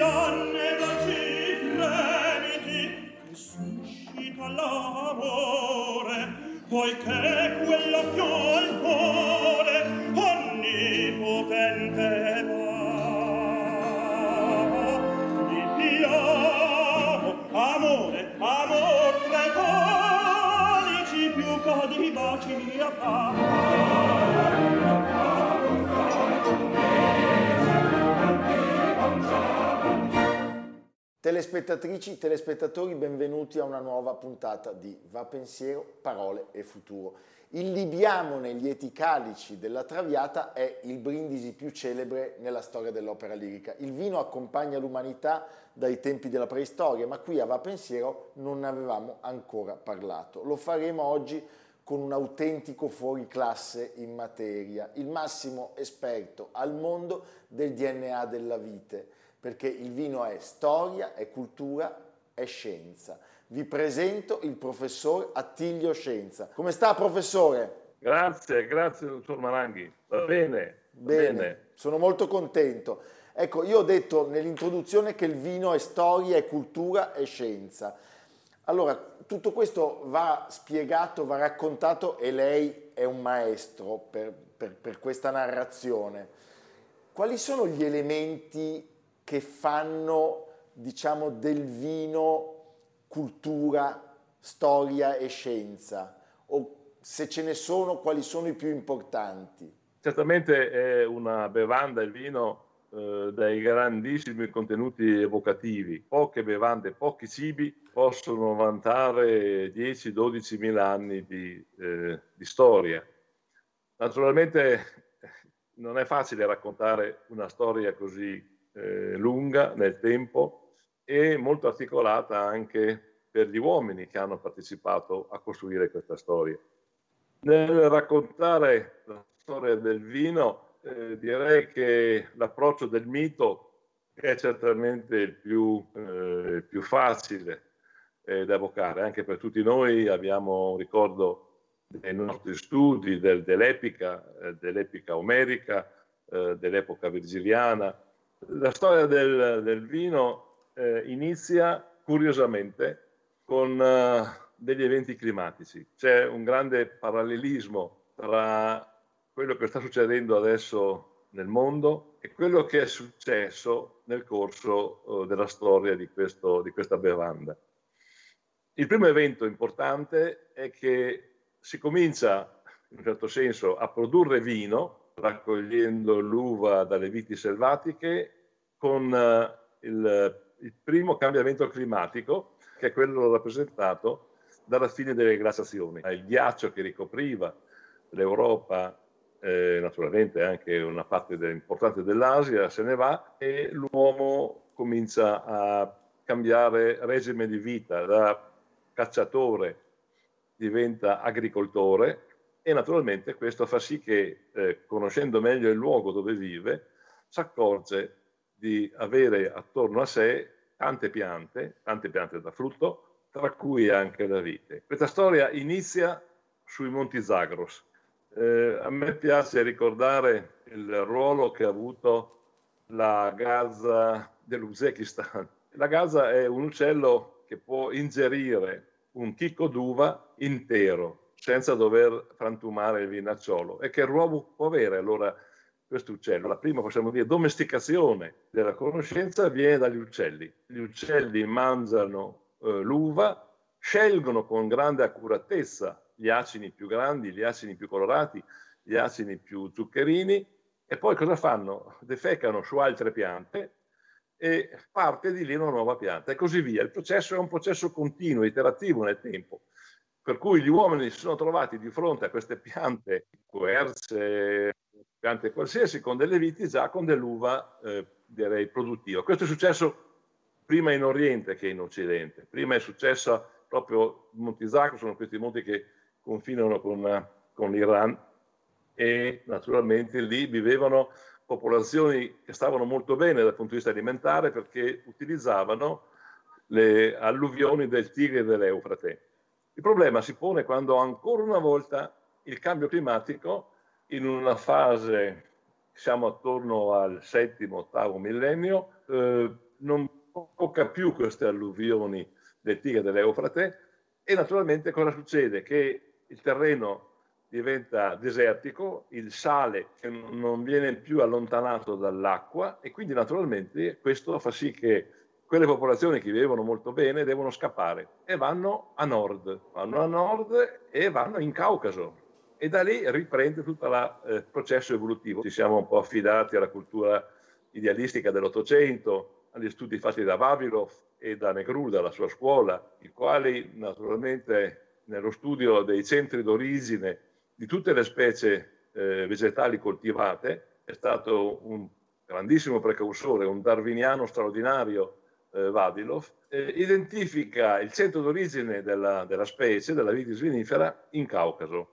anne dolci fremiti che suscita l'amore poiché Telespettatrici, telespettatori, benvenuti a una nuova puntata di Va Pensiero, Parole e Futuro. Il libiamo negli lieti calici della Traviata è il brindisi più celebre nella storia dell'opera lirica. Il vino accompagna l'umanità dai tempi della preistoria, ma qui a Va Pensiero non ne avevamo ancora parlato. Lo faremo oggi con un autentico fuoriclasse in materia, il massimo esperto al mondo del DNA della vite perché il vino è storia, è cultura, è scienza. Vi presento il professor Attilio Scienza. Come sta, professore? Grazie, grazie, dottor Maranghi. Va bene, va Bene, bene. sono molto contento. Ecco, io ho detto nell'introduzione che il vino è storia, è cultura, è scienza. Allora, tutto questo va spiegato, va raccontato e lei è un maestro per, per- per questa narrazione. Quali sono gli elementi che fanno, diciamo, del vino cultura, storia e scienza? O se ce ne sono, quali sono i più importanti? Certamente è una bevanda, il vino, eh, dai grandissimi contenuti evocativi. Poche bevande, pochi cibi possono vantare 10-12 mila anni di, eh, di storia. Naturalmente non è facile raccontare una storia così eh, lunga nel tempo e molto articolata anche per gli uomini che hanno partecipato a costruire questa storia. Nel raccontare la storia del vino, eh, direi che l'approccio del mito è certamente il più, eh, più facile eh, da evocare, anche per tutti noi abbiamo un ricordo dei nostri studi del- dell'epica, eh, dell'epica omerica, eh, dell'epoca virgiliana. La storia del, del vino eh, inizia curiosamente con eh, degli eventi climatici. C'è un grande parallelismo tra quello che sta succedendo adesso nel mondo e quello che è successo nel corso eh, della storia di, questo- di questa bevanda. Il primo evento importante è che si comincia, in un certo senso, a produrre vino, raccogliendo l'uva dalle viti selvatiche, con eh, il, il primo cambiamento climatico, che è quello rappresentato dalla fine delle glaciazioni. Il ghiaccio che ricopriva l'Europa, eh, naturalmente anche una parte de- importante dell'Asia, se ne va e l'uomo comincia a cambiare regime di vita, da cacciatore diventa agricoltore e naturalmente questo fa sì che, eh, conoscendo meglio il luogo dove vive, si accorge di avere attorno a sé tante piante, tante piante da frutto, tra cui anche la vite. Questa storia inizia sui Monti Zagros. Eh, a me piace ricordare il ruolo che ha avuto la gazza dell'Uzbekistan. La gazza è un uccello che può ingerire un chicco d'uva intero senza dover frantumare il vinacciolo. E che ruolo può avere allora questo uccello? La prima, possiamo dire, domesticazione della conoscenza viene dagli uccelli. Gli uccelli mangiano eh, l'uva, scelgono con grande accuratezza gli acini più grandi, gli acini più colorati, gli acini più zuccherini e poi cosa fanno? Defecano su altre piante e parte di lì una nuova pianta e così via. Il processo è un processo continuo, iterativo nel tempo, per cui gli uomini si sono trovati di fronte a queste piante, querce, piante qualsiasi, con delle viti già con dell'uva, eh, direi, produttiva. Questo è successo prima in Oriente che in Occidente. Prima è successo proprio in Monti Zacro, sono questi monti che confinano con, con l'Iran e naturalmente lì vivevano popolazioni che stavano molto bene dal punto di vista alimentare perché utilizzavano le alluvioni del Tigre e dell'Eufrate. Il problema si pone quando ancora una volta il cambio climatico in una fase, siamo attorno al settimo, ottavo millennio, eh, non tocca più queste alluvioni del Tigre dell'Eufrate e naturalmente cosa succede? Che il terreno diventa desertico, il sale non viene più allontanato dall'acqua e quindi naturalmente questo fa sì che quelle popolazioni che vivevano molto bene devono scappare e vanno a nord, vanno a nord e vanno in Caucaso e da lì riprende tutto il eh, processo evolutivo. Ci siamo un po' affidati alla cultura idealistica dell'Ottocento, agli studi fatti da Vavilov e da Negrud, la sua scuola, i quali naturalmente nello studio dei centri d'origine di tutte le specie eh, vegetali coltivate è stato un grandissimo precursore, un darwiniano straordinario eh, Vavilov, eh, identifica il centro d'origine della, della specie, della vitis vinifera, in Caucaso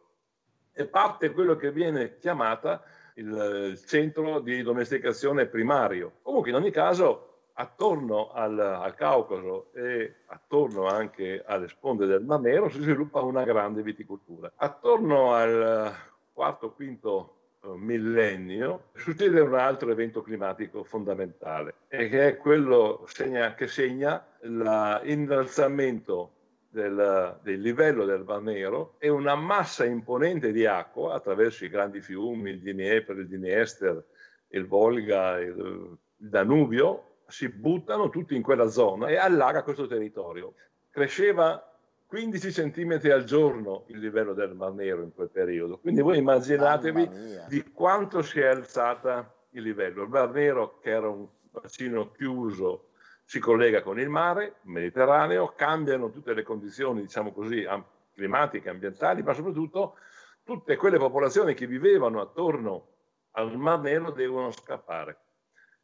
e parte quello che viene chiamata il, il centro di domesticazione primario. Comunque in ogni caso attorno al, al, Caucaso e attorno anche alle sponde del Mar Nero si sviluppa una grande viticoltura. Attorno al quarto, quinto millennio succede un altro evento climatico fondamentale e che è quello segna, che segna l'innalzamento del, del, livello del Mar Nero e una massa imponente di acqua attraverso i grandi fiumi, il Dniepr, il Dniester, il Volga, il Danubio, si buttano tutti in quella zona e allaga questo territorio. Cresceva 15 centimetri al giorno il livello del Mar Nero in quel periodo, quindi voi immaginatevi di quanto si è alzata il livello. Il Mar Nero, che era un bacino chiuso, si collega con il mare Mediterraneo, cambiano tutte le condizioni, diciamo così, climatiche, ambientali, ma soprattutto tutte quelle popolazioni che vivevano attorno al Mar Nero devono scappare.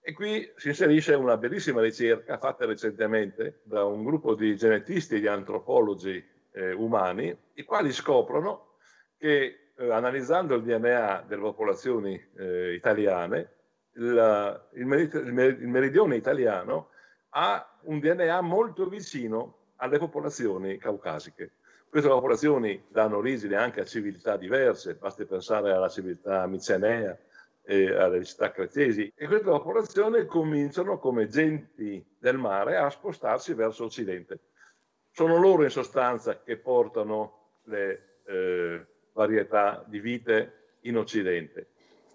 E qui si inserisce una bellissima ricerca fatta recentemente da un gruppo di genetisti e di antropologi eh, umani, i quali scoprono che eh, analizzando il DNA delle popolazioni eh, italiane, il, il, il meridione italiano ha un DNA molto vicino alle popolazioni caucasiche. Queste popolazioni danno origine anche a civiltà diverse, basti pensare alla civiltà micenea, e alle città cretesi e queste popolazioni cominciano come genti del mare a spostarsi verso occidente. Sono loro in sostanza che portano le eh, varietà di vite in occidente.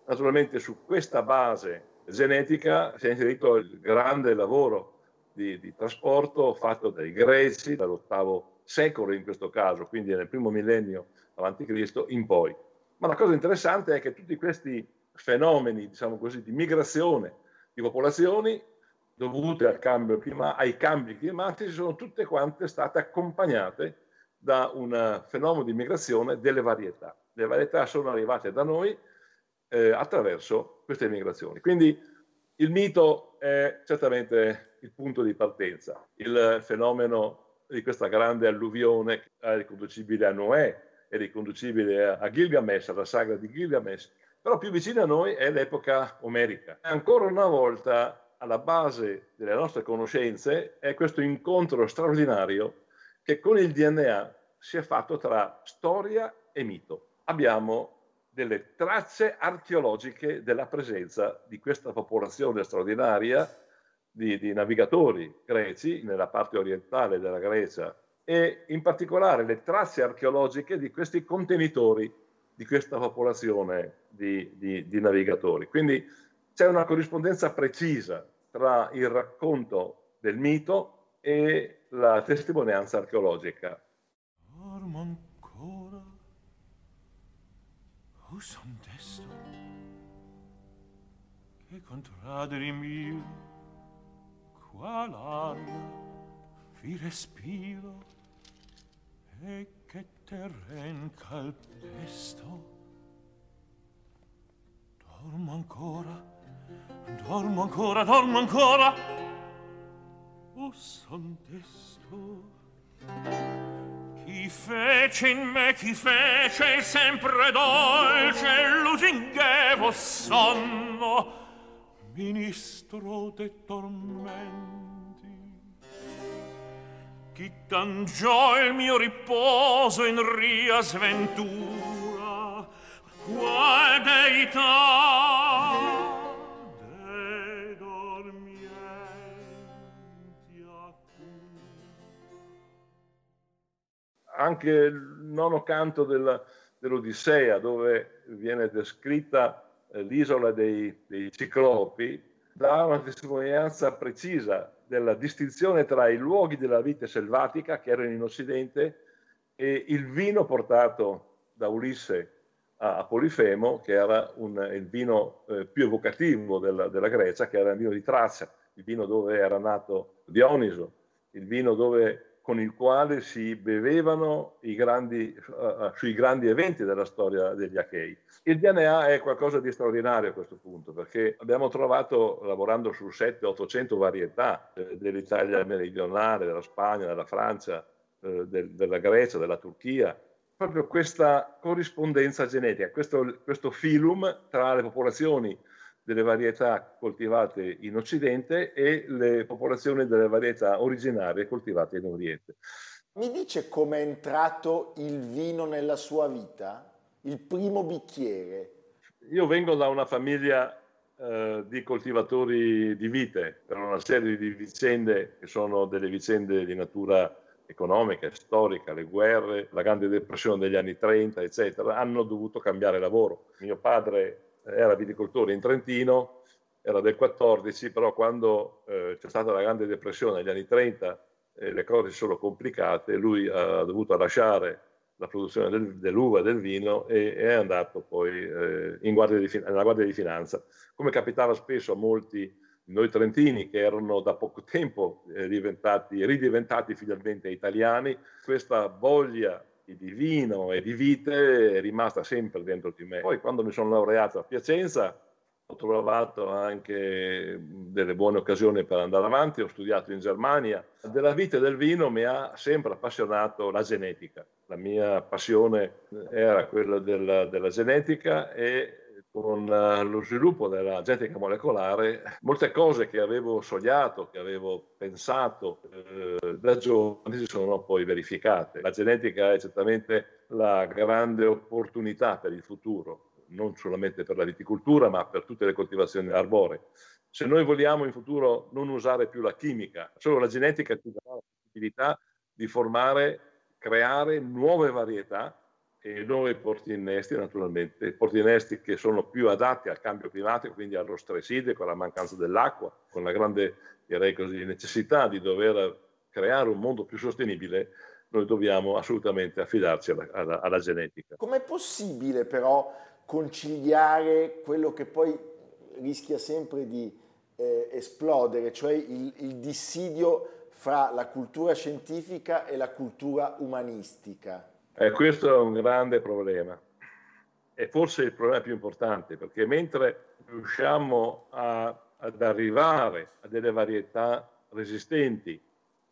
Naturalmente su questa base genetica si è inserito il grande lavoro di, di trasporto fatto dai greci dall'ottavo secolo in questo caso, quindi nel primo millennio avanti Cristo in poi. Ma la cosa interessante è che tutti questi fenomeni, diciamo così, di migrazione di popolazioni dovute clima- ai cambi climatici sono tutte quante state accompagnate da un fenomeno di migrazione delle varietà. Le varietà sono arrivate da noi eh, attraverso queste migrazioni. Quindi il mito è certamente il punto di partenza. Il fenomeno di questa grande alluvione è riconducibile a Noè, è riconducibile a Gilgamesh, alla sagra di Gilgamesh, però più vicina a noi è l'epoca omerica. Ancora una volta alla base delle nostre conoscenze è questo incontro straordinario che con il DNA si è fatto tra storia e mito. Abbiamo delle tracce archeologiche della presenza di questa popolazione straordinaria di, di, navigatori greci nella parte orientale della Grecia e in particolare le tracce archeologiche di questi contenitori di questa popolazione di, di, di navigatori. Quindi c'è una corrispondenza precisa tra il racconto del mito e la testimonianza archeologica. Dormo ancora, o son desto, che contraderi mio, qual aria vi respiro, e terren calpesto Dormo ancora, dormo ancora, dormo ancora. O santesto Chi fece in me, chi fece sempre dolce e lusinghevo sonno. Ministro de tormento. Chi cangiò il mio riposo in ria sventura, qual deità anche il nono canto della, dell'Odissea, dove viene descritta eh, l'isola dei, dei ciclopi, dà una testimonianza precisa della distinzione tra i luoghi della vita selvatica che erano in Occidente e il vino portato da Ulisse a, Polifemo, che era un, il vino eh, più evocativo della, della, Grecia, che era il vino di Tracia, il vino dove era nato Dioniso, il vino dove con il quale si bevevano grandi, uh, sui grandi eventi della storia degli Achei. Il DNA è qualcosa di straordinario a questo punto, perché abbiamo trovato, lavorando su 700-800 varietà eh, dell'Italia meridionale, della Spagna, della Francia, eh, del, della Grecia, della Turchia, proprio questa corrispondenza genetica, questo, questo filum tra le popolazioni delle varietà coltivate in Occidente e le popolazioni delle varietà originarie coltivate in Oriente. Mi dice come è entrato il vino nella sua vita? Il primo bicchiere? Io vengo da una famiglia eh, di coltivatori di vite, per una serie di vicende che sono delle vicende di natura economica, storica, le guerre, la grande depressione degli anni 30, eccetera, hanno dovuto cambiare lavoro. Mio padre era viticoltore in Trentino, era del 14, però quando eh, c'è stata la grande depressione negli anni 30 eh, le cose si sono complicate, lui ha dovuto lasciare la produzione del, dell'uva e del vino e è andato poi eh, guardia di, nella Guardia di Finanza. Come capitava spesso a molti noi trentini che erano da poco tempo eh, ridiventati finalmente italiani, questa voglia di vino e di vite è rimasta sempre dentro di me. Poi quando mi sono laureato a Piacenza ho trovato anche delle buone occasioni per andare avanti, ho studiato in Germania. Della vita e del vino mi ha sempre appassionato la genetica. La mia passione era quella della, della genetica e con eh, lo sviluppo della genetica molecolare, molte cose che avevo sognato, che avevo pensato eh, da giovane si sono poi verificate. La genetica è certamente la grande opportunità per il futuro, non solamente per la viticoltura, ma per tutte le coltivazioni arboree. Se noi vogliamo in futuro non usare più la chimica, solo la genetica ci darà la possibilità di formare, creare nuove varietà e noi porti innesti naturalmente, porti innesti che sono più adatti al cambio climatico, quindi allo stress idrico, alla mancanza dell'acqua, con la grande così, necessità di dover creare un mondo più sostenibile, noi dobbiamo assolutamente affidarci alla, alla, alla genetica. Com'è possibile però conciliare quello che poi rischia sempre di eh, esplodere, cioè il, il dissidio fra la cultura scientifica e la cultura umanistica? Eh, questo è un grande problema. E forse il problema più importante perché mentre riusciamo a, ad arrivare a delle varietà resistenti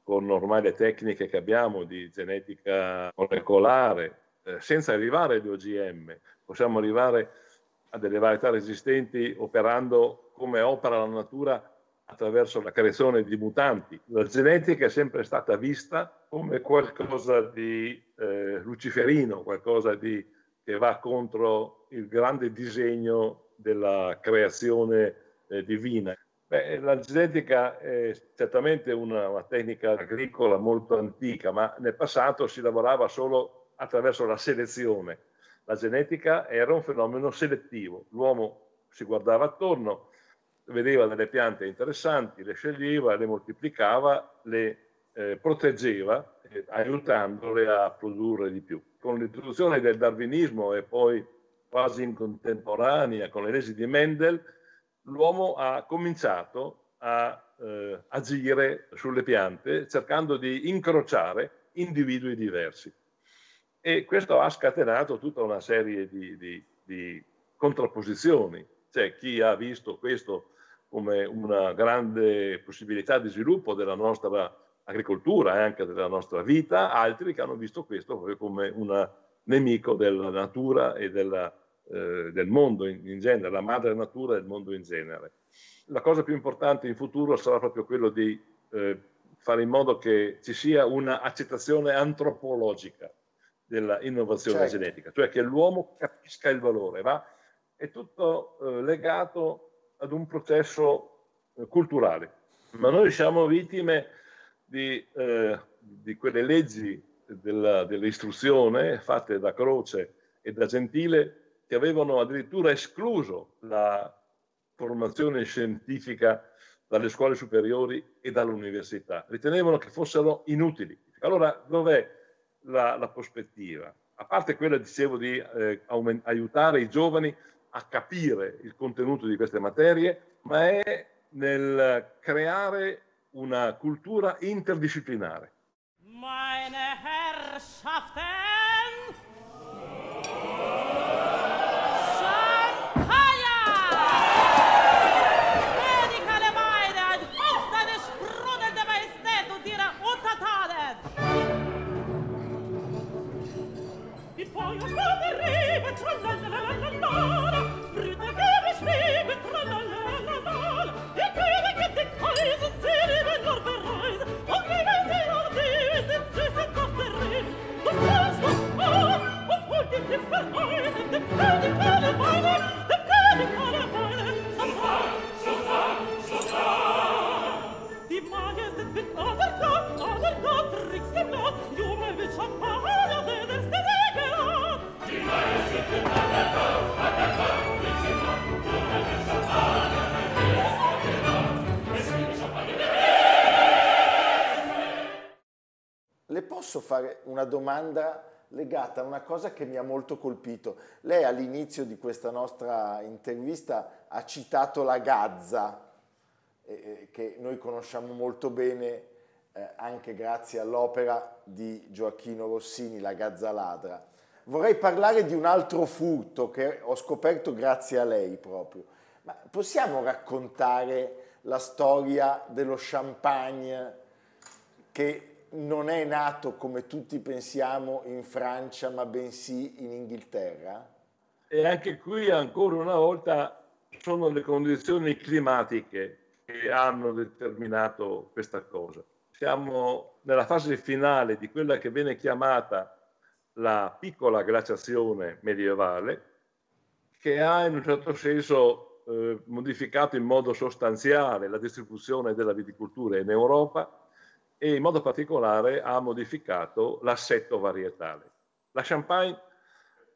con ormai le tecniche che abbiamo di genetica molecolare, eh, senza arrivare agli OGM, possiamo arrivare a delle varietà resistenti operando come opera la natura attraverso la creazione di mutanti. La genetica è sempre stata vista come qualcosa di eh, luciferino, qualcosa di, che va contro il grande disegno della creazione eh, divina. Beh, la genetica è certamente una, una tecnica agricola molto antica, ma nel passato si lavorava solo attraverso la selezione. La genetica era un fenomeno selettivo. L'uomo si guardava attorno, vedeva delle piante interessanti, le sceglieva, le moltiplicava, le eh, proteggeva, eh, aiutandole a produrre di più. Con l'introduzione del darwinismo e poi quasi in contemporanea con le leggi di Mendel, l'uomo ha cominciato a eh, agire sulle piante cercando di incrociare individui diversi. E questo ha scatenato tutta una serie di, di, di contrapposizioni C'è chi ha visto questo come una grande possibilità di sviluppo della nostra agricoltura e anche della nostra vita, altri che hanno visto questo come un nemico della natura e della, eh, del mondo in, in, genere, la madre natura e del mondo in genere. La cosa più importante in futuro sarà proprio quello di eh, fare in modo che ci sia un'accettazione antropologica dell'innovazione certo. genetica, cioè che l'uomo capisca il valore, ma è tutto eh, legato ad un processo eh, culturale. Ma noi siamo vittime di, eh, di quelle leggi della, dell'istruzione fatte da Croce e da Gentile che avevano addirittura escluso la formazione scientifica dalle scuole superiori e dall'università. Ritenevano che fossero inutili. Allora, dov'è la, la prospettiva? A parte quella, dicevo, di eh, aument- aiutare i giovani a capire il contenuto di queste materie, ma è nel creare una cultura interdisciplinare. Meine Herrschaften! Le posso fare una domanda legata a una cosa che mi ha molto colpito. Lei all'inizio di questa nostra intervista ha citato la Gazza, eh, che noi conosciamo molto bene eh, anche grazie all'opera di Gioacchino Rossini, La Gazza Ladra. Vorrei parlare di un altro furto che ho scoperto grazie a lei proprio. Ma possiamo raccontare la storia dello champagne che non è nato come tutti pensiamo in Francia, ma bensì in Inghilterra? E anche qui ancora una volta sono le condizioni climatiche che hanno determinato questa cosa. Siamo nella fase finale di quella che viene chiamata la piccola glaciazione medievale, che ha in un certo senso eh, modificato in modo sostanziale la distribuzione della viticoltura in Europa e in modo particolare ha modificato l'assetto varietale. La Champagne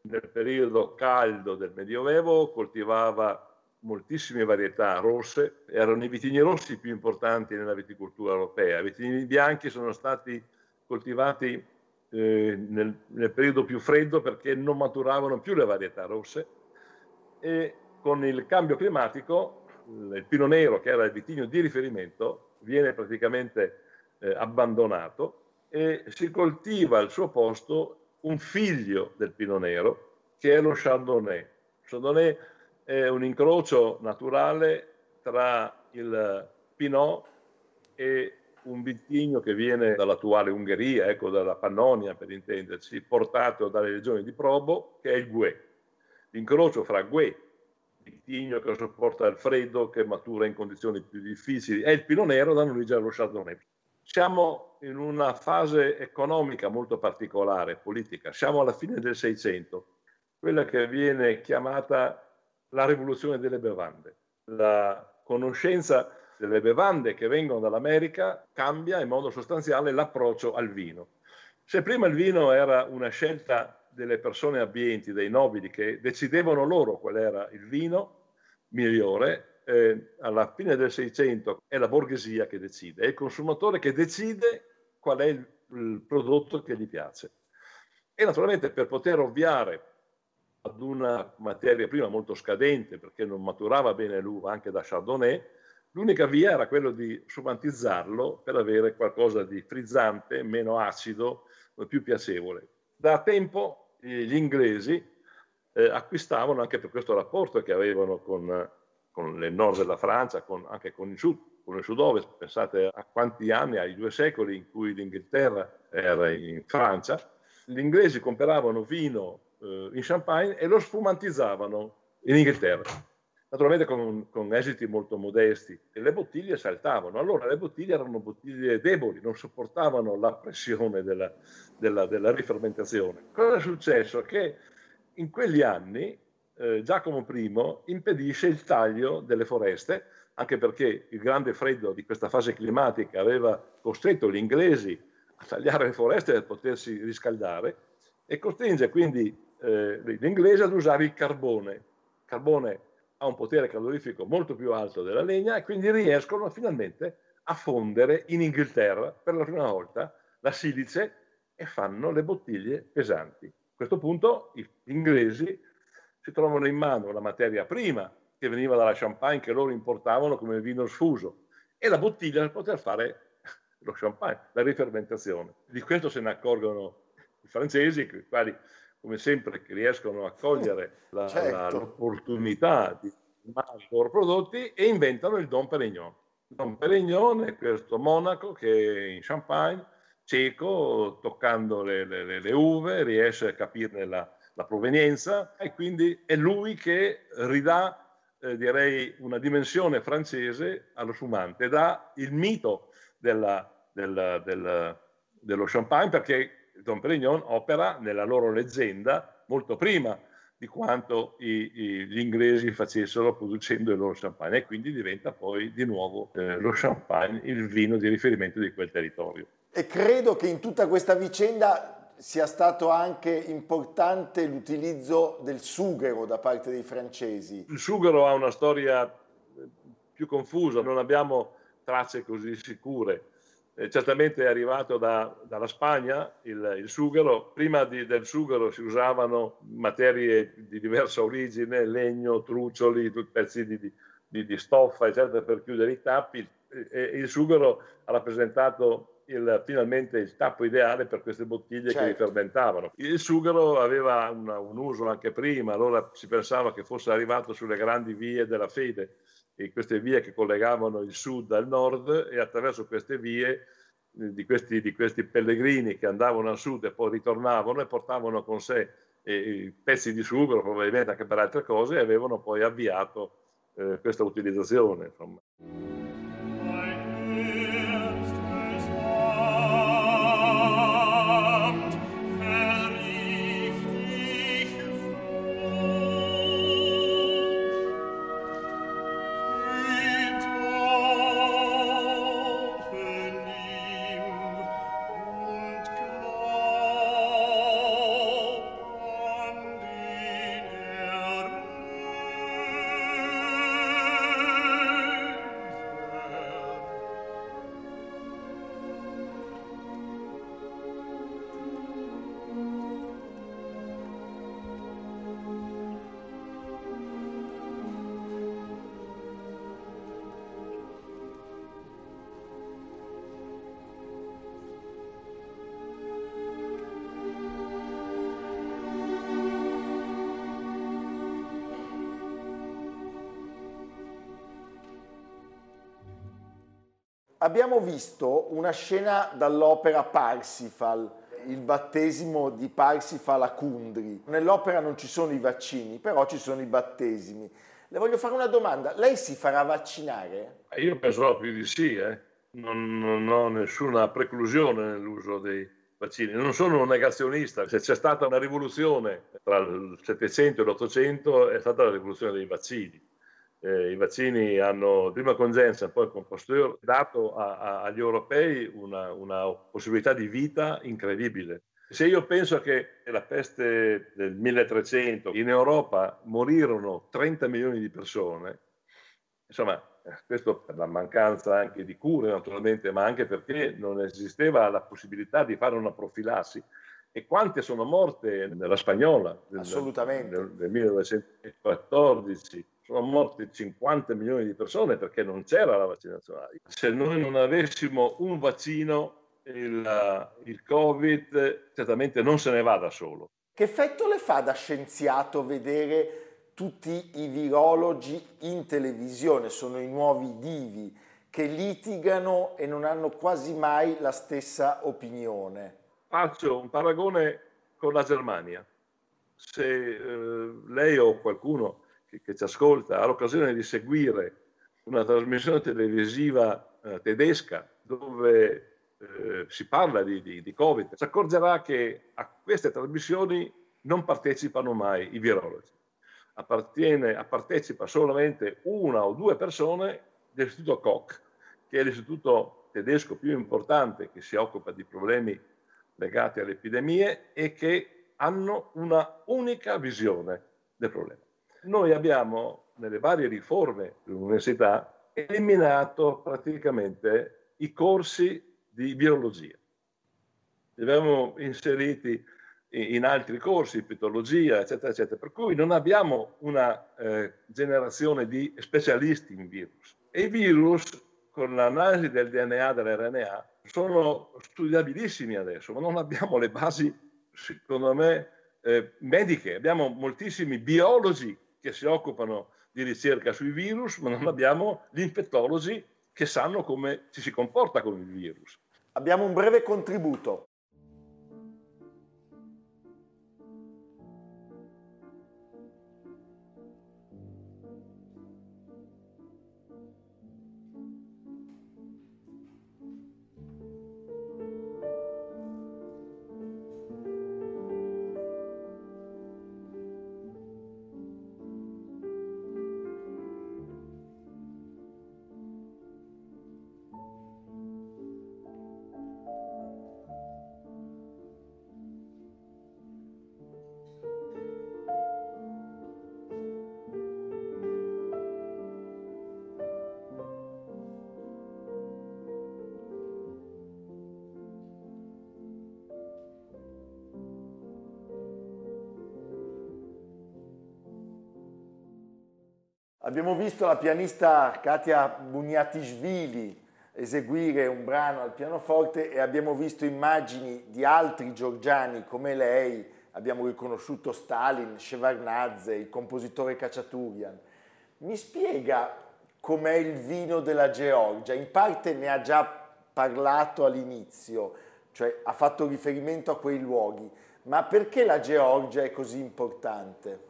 nel periodo caldo del Medioevo coltivava moltissime varietà rosse, erano i vitigni rossi più importanti nella viticoltura europea. I vitigni bianchi sono stati coltivati eh, nel, nel, periodo più freddo perché non maturavano più le varietà rosse e con il cambio climatico il pino nero, che era il vitigno di riferimento, viene praticamente eh, abbandonato e si coltiva al suo posto un figlio del Pino Nero che è lo Chardonnay. Chardonnay è un incrocio naturale tra il Pinot e un vitigno che viene dall'attuale Ungheria, ecco, dalla Pannonia per intenderci, portato dalle regioni di Probo, che è il Gue. L'incrocio fra Gue, vitigno che sopporta il freddo, che matura in condizioni più difficili, e il Pino Nero danno origine allo Chardonnay. Siamo in una fase economica molto particolare, politica. Siamo alla fine del Seicento, quella che viene chiamata la rivoluzione delle bevande. La conoscenza delle bevande che vengono dall'America cambia in modo sostanziale l'approccio al vino. Se prima il vino era una scelta delle persone abbienti, dei nobili che decidevano loro qual era il vino migliore, eh, alla fine del Seicento è la borghesia che decide, è il consumatore che decide qual è il, il prodotto che gli piace. E naturalmente per poter ovviare ad una materia prima molto scadente, perché non maturava bene l'uva anche da Chardonnay, l'unica via era quella di sumantizzarlo per avere qualcosa di frizzante, meno acido, più piacevole. Da tempo gli inglesi eh, acquistavano anche per questo rapporto che avevano con, con il nord della Francia, con, anche con il sud, con il sud-ovest. Pensate a quanti anni, ai due secoli in cui l'Inghilterra era in Francia. Gli inglesi compravano vino eh, in Champagne e lo sfumantizzavano in Inghilterra naturalmente con, con, esiti molto modesti, e le bottiglie saltavano. Allora le bottiglie erano bottiglie deboli, non sopportavano la pressione della, della, della rifermentazione. Cosa è successo? Che in quegli anni eh, Giacomo I impedisce il taglio delle foreste, anche perché il grande freddo di questa fase climatica aveva costretto gli inglesi a tagliare le foreste per potersi riscaldare e costringe quindi eh, gli inglesi ad usare il carbone. Carbone ha un potere calorifico molto più alto della legna e quindi riescono finalmente a fondere in Inghilterra per la prima volta la silice e fanno le bottiglie pesanti. A questo punto gli inglesi si trovano in mano la materia prima che veniva dalla champagne che loro importavano come vino sfuso e la bottiglia per poter fare lo champagne, la rifermentazione. Di questo se ne accorgono i francesi, i quali come sempre, riescono a cogliere la, certo. la, l'opportunità di fare i loro prodotti e inventano il Don Perignon. Don Perignon è questo monaco che in Champagne, cieco, toccando le, le, le uve, riesce a capirne la, la, provenienza e quindi è lui che ridà, eh, direi, una dimensione francese allo fumante, dà il mito della, della, della, dello champagne perché Don Perignon opera nella loro leggenda molto prima di quanto i, i, gli inglesi facessero producendo il loro champagne e quindi diventa poi di nuovo eh, lo champagne il vino di riferimento di quel territorio. E credo che in tutta questa vicenda sia stato anche importante l'utilizzo del sughero da parte dei francesi. Il sughero ha una storia eh, più confusa, non abbiamo tracce così sicure eh, certamente è arrivato da, dalla Spagna il, il sughero. Prima di, del sughero si usavano materie di diversa origine, legno, truccioli, pezzi di, di, di stoffa, eccetera, per chiudere i tappi. E, il sughero ha rappresentato il, finalmente il tappo ideale per queste bottiglie certo. che rifermentavano. Il sughero aveva una, un uso anche prima, allora si pensava che fosse arrivato sulle grandi vie della fede queste vie che collegavano il sud al nord e attraverso queste vie eh, di questi, di questi pellegrini che andavano a sud e poi ritornavano e portavano con sé eh, pezzi di sughero, probabilmente anche per altre cose, e avevano poi avviato eh, questa utilizzazione. Insomma. Abbiamo visto una scena dall'opera Parsifal, il battesimo di Parsifal a Kundri. Nell'opera non ci sono i vaccini, però ci sono i battesimi. Le voglio fare una domanda, lei si farà vaccinare? Io penso proprio di sì, eh. non, non ho nessuna preclusione nell'uso dei vaccini. Non sono un negazionista, se c'è stata una rivoluzione tra il 700 e l'800 è stata la rivoluzione dei vaccini eh, i vaccini hanno prima con Jensen, poi con Pasteur, dato a, a, agli europei una, una, possibilità di vita incredibile. Se io penso che la peste del 1300 in Europa morirono 30 milioni di persone, insomma, questo per la mancanza anche di cure naturalmente, ma anche perché non esisteva la possibilità di fare una profilassi. E quante sono morte nella spagnola del, del, del 1914? Sono morti 50 milioni di persone perché non c'era la vaccinazione. Se noi non avessimo un vaccino, il, il Covid certamente non se ne va da solo. Che effetto le fa da scienziato vedere tutti i virologi in televisione? Sono i nuovi divi che litigano e non hanno quasi mai la stessa opinione. Faccio un paragone con la Germania. Se eh, lei o qualcuno che, che, ci ascolta ha l'occasione di seguire una trasmissione televisiva eh, tedesca dove eh, si parla di, di, di, Covid, si accorgerà che a queste trasmissioni non partecipano mai i virologi. Appartiene, partecipa solamente una o due persone dell'Istituto Koch, che è l'istituto tedesco più importante che si occupa di problemi legati alle epidemie e che hanno una unica visione del problema. Noi abbiamo nelle varie riforme dell'università eliminato praticamente i corsi di biologia. Li abbiamo inseriti in altri corsi, pitologia, eccetera, eccetera, per cui non abbiamo una eh, generazione di specialisti in virus. E i virus, con l'analisi del DNA dell'RNA, sono studiabilissimi adesso, ma non abbiamo le basi, secondo me, eh, mediche. Abbiamo moltissimi biologi che si occupano di ricerca sui virus, ma non abbiamo gli infettologi che sanno come ci si comporta con il virus. Abbiamo un breve contributo. Abbiamo visto la pianista Katia Bugnatishvili eseguire un brano al pianoforte e abbiamo visto immagini di altri georgiani come lei, abbiamo riconosciuto Stalin, Shevardnadze, il compositore Khachaturian. Mi spiega com'è il vino della Georgia? In parte ne ha già parlato all'inizio, cioè ha fatto riferimento a quei luoghi, ma perché la Georgia è così importante?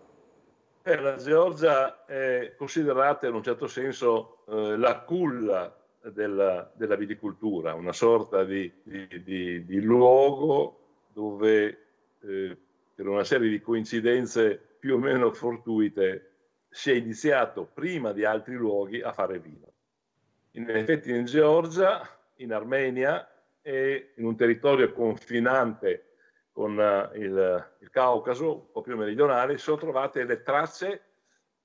Eh, la Georgia è considerata in un certo senso eh, la culla della, della, viticoltura, una sorta di, di, di, di luogo dove eh, per una serie di coincidenze più o meno fortuite si è iniziato prima di altri luoghi a fare vino. In effetti in Georgia, in Armenia e in un territorio confinante con uh, il, il, Caucaso, un po' più meridionale, si sono trovate le tracce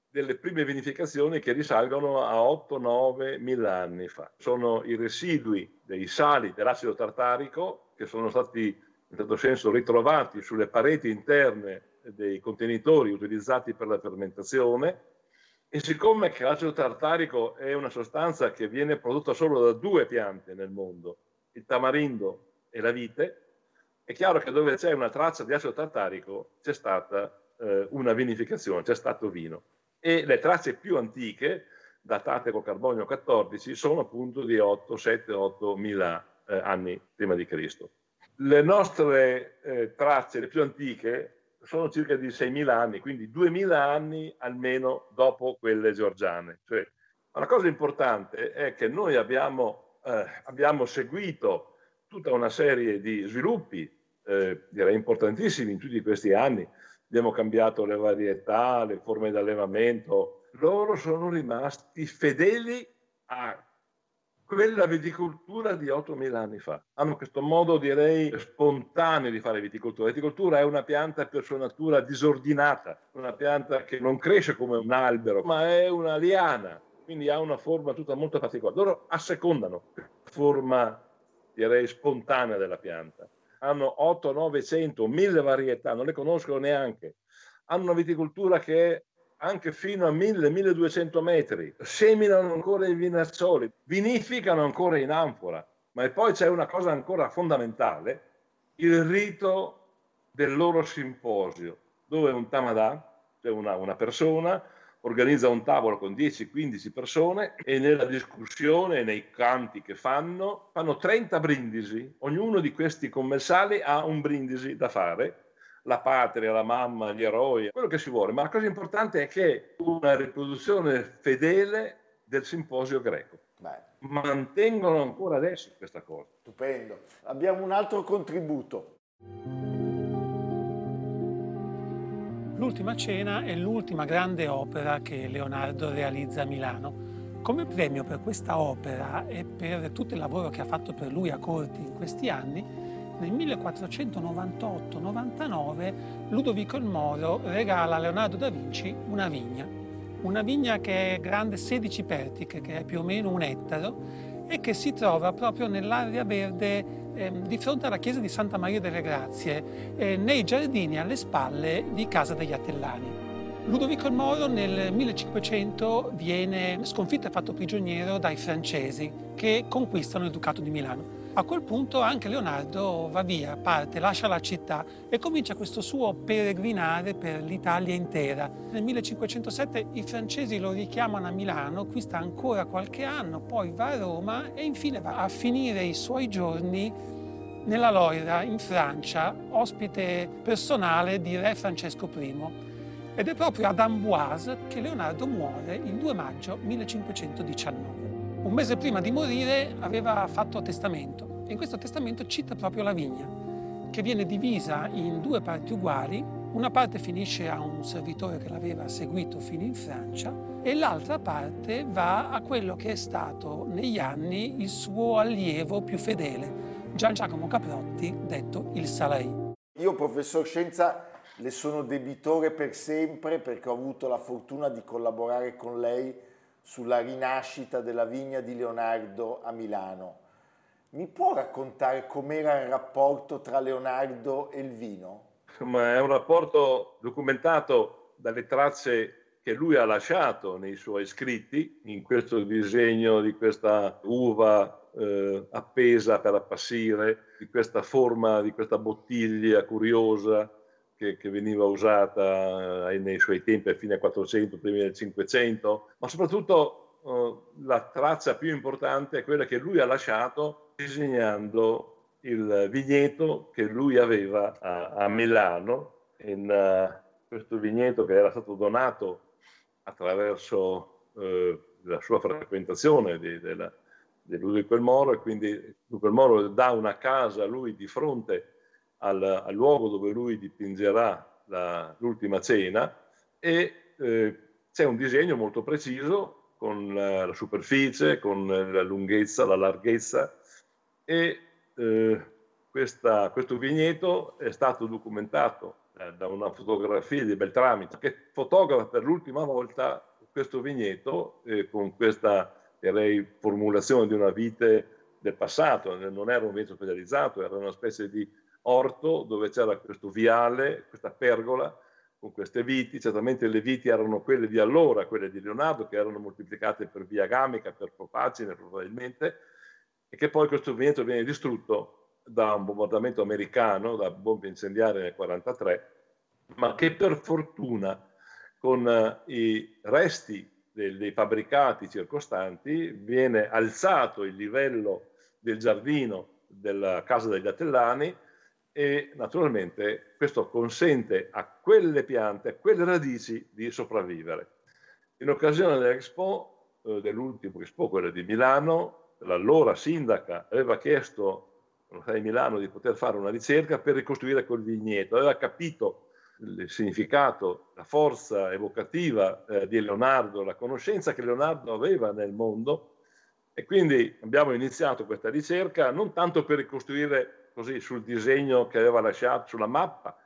delle prime vinificazioni che risalgono a 8-9 mila anni fa. Sono i residui dei sali dell'acido tartarico che sono stati in certo senso ritrovati sulle pareti interne dei contenitori utilizzati per la fermentazione e siccome che l'acido tartarico è una sostanza che viene prodotta solo da due piante nel mondo, il tamarindo e la vite, è chiaro che dove c'è una traccia di acido tartarico c'è stata eh, una vinificazione, c'è stato vino. E le tracce più antiche, datate col carbonio 14, sono appunto di 8, 7, 8 mila eh, anni prima di Cristo. Le nostre eh, tracce, le più antiche, sono circa di 6.000 anni, quindi 2.000 anni almeno dopo quelle georgiane. Cioè, una cosa importante è che noi abbiamo, eh, abbiamo seguito tutta una serie di sviluppi, eh, direi importantissimi in tutti questi anni. Abbiamo cambiato le varietà, le forme di allevamento. Loro sono rimasti fedeli a quella viticoltura di 8.000 anni fa. Hanno questo modo, direi, spontaneo di fare viticoltura. La viticoltura è una pianta per sua natura disordinata, una pianta che non cresce come un albero, ma è una liana, quindi ha una forma tutta molto particolare. Loro assecondano forma direi spontanea della pianta. Hanno 8, 900, 1000 varietà, non le conoscono neanche. Hanno una viticoltura che è anche fino a 1000-1200 metri. Seminano ancora i vinazzoli, vinificano ancora in anfora. Ma poi c'è una cosa ancora fondamentale, il rito del loro simposio, dove un tamadà, cioè una, una persona, organizza un tavolo con 10-15 persone e nella discussione, nei canti che fanno, fanno 30 brindisi. Ognuno di questi commensali ha un brindisi da fare. La patria, la mamma, gli eroi, quello che si vuole. Ma la cosa importante è che è una riproduzione fedele del simposio greco. Beh. Mantengono ancora adesso questa cosa. Stupendo. Abbiamo un altro contributo. L'ultima cena è l'ultima grande opera che Leonardo realizza a Milano. Come premio per questa opera e per tutto il lavoro che ha fatto per lui a corti in questi anni, nel 1498-99 Ludovico il Moro regala a Leonardo da Vinci una vigna. Una vigna che è grande 16 pertiche, che è più o meno un ettaro, e che si trova proprio nell'area verde eh, di fronte alla chiesa di Santa Maria delle Grazie, eh, nei giardini alle spalle di Casa degli Attellani. Ludovico il Moro nel 1500 viene sconfitto e fatto prigioniero dai francesi che conquistano il Ducato di Milano. A quel punto anche Leonardo va via, parte, lascia la città e comincia questo suo peregrinare per l'Italia intera. Nel 1507 i francesi lo richiamano a Milano, qui sta ancora qualche anno, poi va a Roma e infine va a finire i suoi giorni nella Loira, in Francia, ospite personale di re Francesco I. Ed è proprio ad Amboise che Leonardo muore il 2 maggio 1519. Un mese prima di morire aveva fatto testamento e in questo testamento cita proprio la vigna, che viene divisa in due parti uguali. Una parte finisce a un servitore che l'aveva seguito fino in Francia e l'altra parte va a quello che è stato negli anni il suo allievo più fedele, Gian Giacomo Caprotti, detto il Salai. Io, professor Scienza, le sono debitore per sempre perché ho avuto la fortuna di collaborare con lei sulla rinascita della vigna di Leonardo a Milano. Mi può raccontare com'era il rapporto tra Leonardo e il vino? Ma è un rapporto documentato dalle tracce che lui ha lasciato nei suoi scritti, in questo disegno di questa uva eh, appesa per appassire, di questa forma, di questa bottiglia curiosa che, che veniva usata eh, nei suoi tempi a fine 400, primi del 500, ma soprattutto eh, la traccia più importante è quella che lui ha lasciato disegnando il vigneto che lui aveva a, a Milano, in uh, questo vigneto che era stato donato attraverso uh, la sua frequentazione di, della, di Ludovico il Moro e quindi Ludovico il Moro dà una casa a lui di fronte al, al luogo dove lui dipingerà la, l'ultima cena e eh, c'è un disegno molto preciso con la, la, superficie, con la lunghezza, la larghezza e eh, questa, questo vigneto è stato documentato eh, da una fotografia di Beltrami che fotografa per l'ultima volta questo vigneto eh, con questa direi, formulazione di una vite del passato, non era un vigneto specializzato, era una specie di orto dove c'era questo viale, questa pergola con queste viti, certamente le viti erano quelle di allora, quelle di Leonardo, che erano moltiplicate per via gamica, per propagine probabilmente, e che poi questo vigneto viene distrutto da un bombardamento americano, da bombe incendiarie nel 1943, ma che per fortuna con uh, i resti dei, dei fabbricati circostanti viene alzato il livello del giardino della casa degli Attellani e naturalmente questo consente a quelle piante, a quelle radici di sopravvivere. In occasione dell'Expo, eh, dell'ultimo Expo, quella di Milano, l'allora sindaca aveva chiesto di Milano di poter fare una ricerca per ricostruire quel vigneto, aveva capito il significato, la forza evocativa eh, di Leonardo, la conoscenza che Leonardo aveva nel mondo e quindi abbiamo iniziato questa ricerca non tanto per ricostruire così sul disegno che aveva lasciato sulla mappa,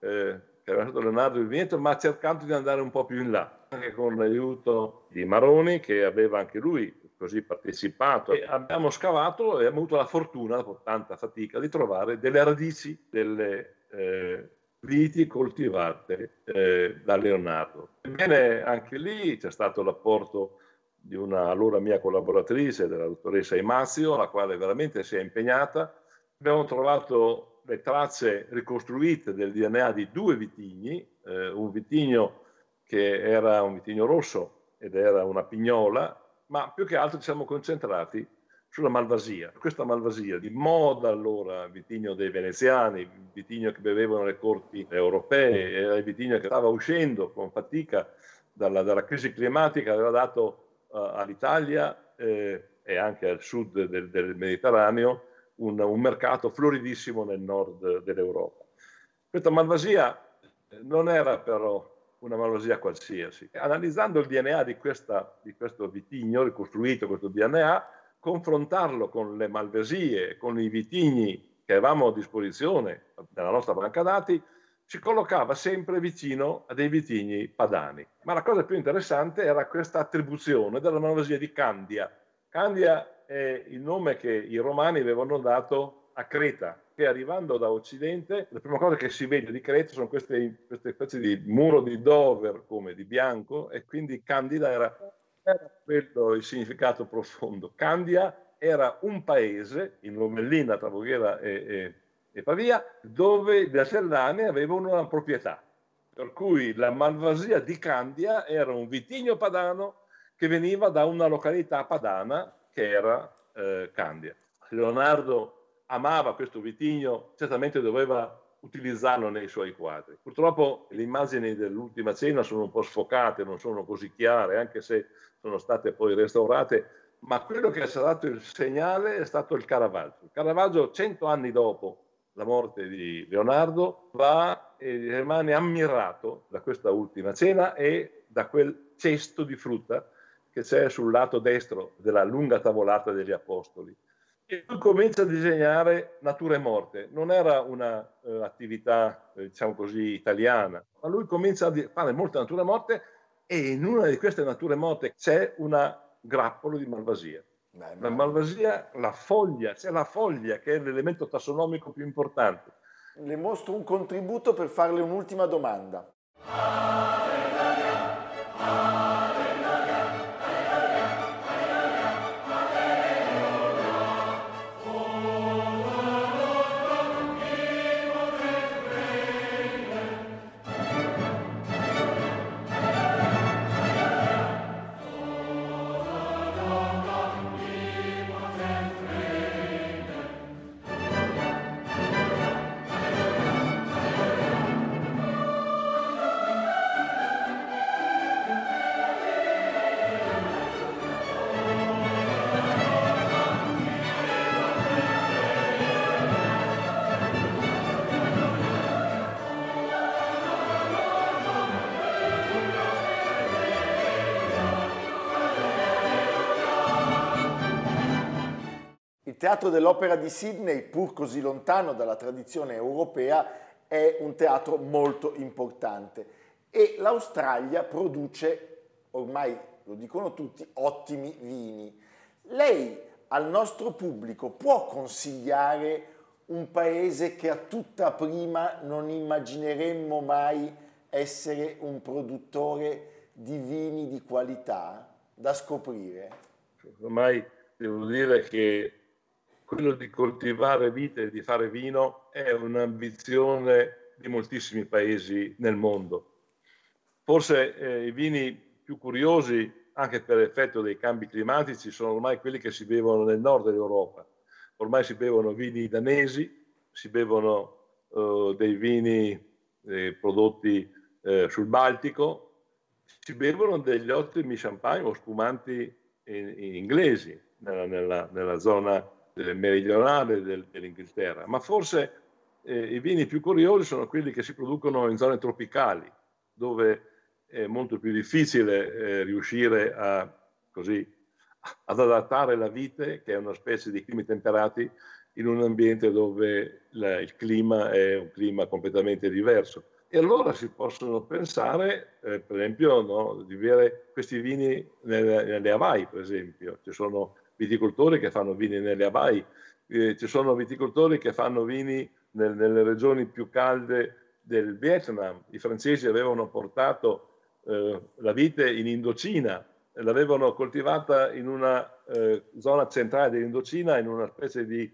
eh, che aveva lasciato Leonardo il Veneto, ma cercando di andare un po' più in là, anche con l'aiuto di Maroni, che aveva anche lui così partecipato. E abbiamo scavato e abbiamo avuto la fortuna, dopo tanta fatica, di trovare delle radici delle eh, viti coltivate eh, da Leonardo. Ebbene, anche lì c'è stato l'apporto di una allora mia collaboratrice, della dottoressa Imazio, la quale veramente si è impegnata abbiamo trovato le tracce ricostruite del DNA di due vitigni, eh, un vitigno che era un vitigno rosso ed era una pignola, ma più che altro ci siamo concentrati sulla malvasia. Questa malvasia di moda allora, vitigno dei veneziani, vitigno che bevevano le corti europee, era il vitigno che stava uscendo con fatica dalla, dalla crisi climatica, aveva dato uh, all'Italia eh, e anche al sud del, del Mediterraneo un, un, mercato floridissimo nel nord dell'Europa. Questa malvasia non era però una malvasia qualsiasi. Analizzando il DNA di, questa, di questo vitigno, ricostruito questo DNA, confrontarlo con le malvasie, con i vitigni che avevamo a disposizione nella nostra banca dati, ci collocava sempre vicino a dei vitigni padani. Ma la cosa più interessante era questa attribuzione della malvasia di Candia. Candia è il nome che i romani avevano dato a Creta, che arrivando da Occidente, la prima cosa che si vede di Creta sono queste, queste specie di muro di Dover come di bianco e quindi Candida era era quello il significato profondo. Candia era un paese, in Lomellina tra Voghera e, e, e Pavia, dove le Serrane avevano una proprietà. Per cui la malvasia di Candia era un vitigno padano che veniva da una località padana che era eh, Candia. Leonardo amava questo vitigno, certamente doveva utilizzarlo nei suoi quadri. Purtroppo le immagini dell'ultima cena sono un po' sfocate, non sono così chiare, anche se sono state poi restaurate, ma quello che ci ha dato il segnale è stato il Caravaggio. Il Caravaggio, cento anni dopo la morte di Leonardo, va e rimane ammirato da questa ultima cena e da quel cesto di frutta che c'è sul lato destro della lunga tavolata degli Apostoli. E lui comincia a disegnare nature morte. Non era un'attività, uh, eh, diciamo così, italiana, ma lui comincia a fare molte nature morte e in una di queste nature morte c'è una grappolo di malvasia. Beh, la malvasia, la foglia, c'è la foglia che è l'elemento tassonomico più importante. Le mostro un contributo per farle un'ultima domanda. Teatro dell'Opera di Sydney, pur così lontano dalla tradizione europea, è un teatro molto importante e l'Australia produce, ormai lo dicono tutti, ottimi vini. Lei al nostro pubblico può consigliare un paese che a tutta prima non immagineremmo mai essere un produttore di vini di qualità da scoprire? Ormai devo dire che quello di coltivare vite e di fare vino è un'ambizione di moltissimi paesi nel mondo. Forse eh, i vini più curiosi, anche per effetto dei cambi climatici, sono ormai quelli che si bevono nel nord dell'Europa. Ormai si bevono vini danesi, si bevono eh, dei vini eh, prodotti eh, sul Baltico, si bevono degli ottimi champagne o spumanti in, in inglesi nella, nella, nella zona meridionale del, dell'Inghilterra, ma forse eh, i vini più curiosi sono quelli che si producono in zone tropicali, dove è molto più difficile eh, riuscire a, così, ad adattare la vite, che è una specie di climi temperati, in un ambiente dove la, il clima è un clima completamente diverso. E allora si possono pensare, eh, per esempio, no, di avere questi vini nelle, nelle Hawaii, per esempio. Ci sono viticoltori che fanno vini nelle Hawaii, eh, ci sono viticoltori che fanno vini nel, nelle regioni più calde del Vietnam. I francesi avevano portato eh, la vite in Indocina, l'avevano coltivata in una eh, zona centrale dell'Indocina, in una specie di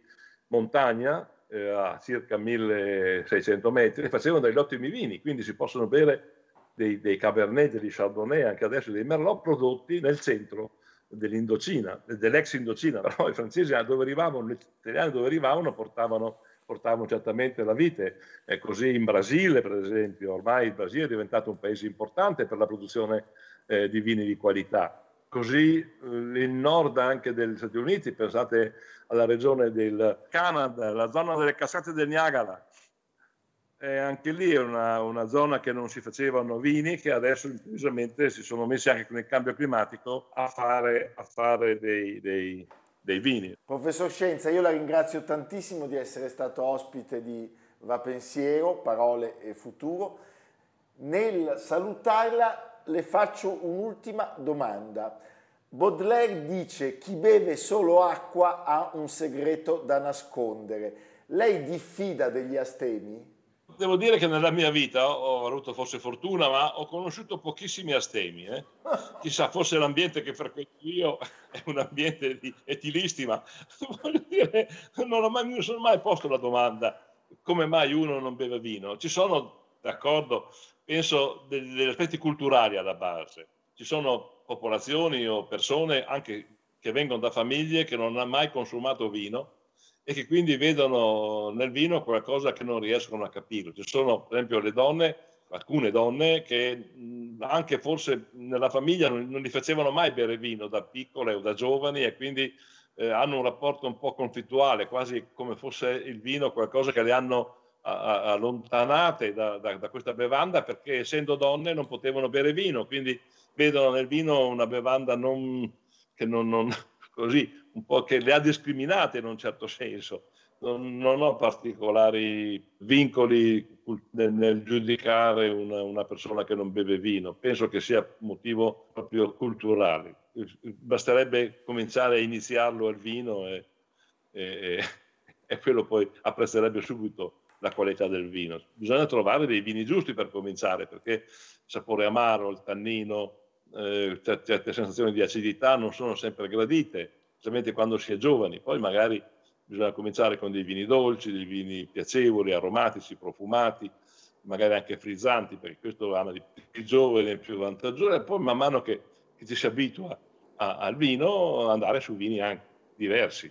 montagna, eh, a circa 1600 metri, facevano degli ottimi vini, quindi si possono bere dei, dei Cabernet, degli Chardonnay, anche adesso dei Merlot prodotti nel centro dell'Indocina, dell'ex Indocina, però i francesi dove arrivavano, gli italiani dove arrivavano portavano, portavano certamente la vite, è così in Brasile per esempio, ormai il Brasile è diventato un paese importante per la produzione eh, di vini di qualità, così eh, il nord anche degli Stati Uniti, pensate alla regione del Canada, la zona delle cascate del Niagara, e anche lì è una, una, zona che non si facevano vini, che adesso improvvisamente si sono messi anche con il cambio climatico a fare, a fare dei, dei, dei, vini. Professor Scienza, io la ringrazio tantissimo di essere stato ospite di Va Pensiero, Parole e Futuro. Nel salutarla le faccio un'ultima domanda. Baudelaire dice chi beve solo acqua ha un segreto da nascondere. Lei diffida degli astemi? Devo dire che nella mia vita ho avuto forse fortuna, ma ho conosciuto pochissimi astemi. Eh? Chissà, forse l'ambiente che frequento io è un ambiente di etilisti, ma voglio dire, non, mai, non sono mai posto la domanda come mai uno non beve vino. Ci sono, d'accordo, penso degli, degli aspetti culturali alla base. Ci sono popolazioni o persone anche che vengono da famiglie che non hanno mai consumato vino e che quindi vedono nel vino qualcosa che non riescono a capire. Ci sono per esempio le donne, alcune donne che anche forse nella famiglia non, non li facevano mai bere vino da piccole o da giovani e quindi eh, hanno un rapporto un po' conflittuale, quasi come fosse il vino qualcosa che le hanno allontanate da, da, da, questa bevanda perché essendo donne non potevano bere vino, quindi vedono nel vino una bevanda non, che non, non, così, un po' che le ha discriminate in un certo senso. Non, non ho particolari vincoli nel, nel giudicare una, una, persona che non beve vino, penso che sia motivo proprio culturale. Basterebbe cominciare a iniziarlo al vino e, e, e quello poi apprezzerebbe subito la qualità del vino. Bisogna trovare dei vini giusti per cominciare, perché il sapore amaro, il tannino, eh, certe sensazioni di acidità non sono sempre gradite, specialmente quando si è giovani. Poi magari bisogna cominciare con dei vini dolci, dei vini piacevoli, aromatici, profumati, magari anche frizzanti, perché questo ama di più giovane, più vantaggioso, e poi man mano che, che ci si abitua a, al vino, andare su vini anche diversi.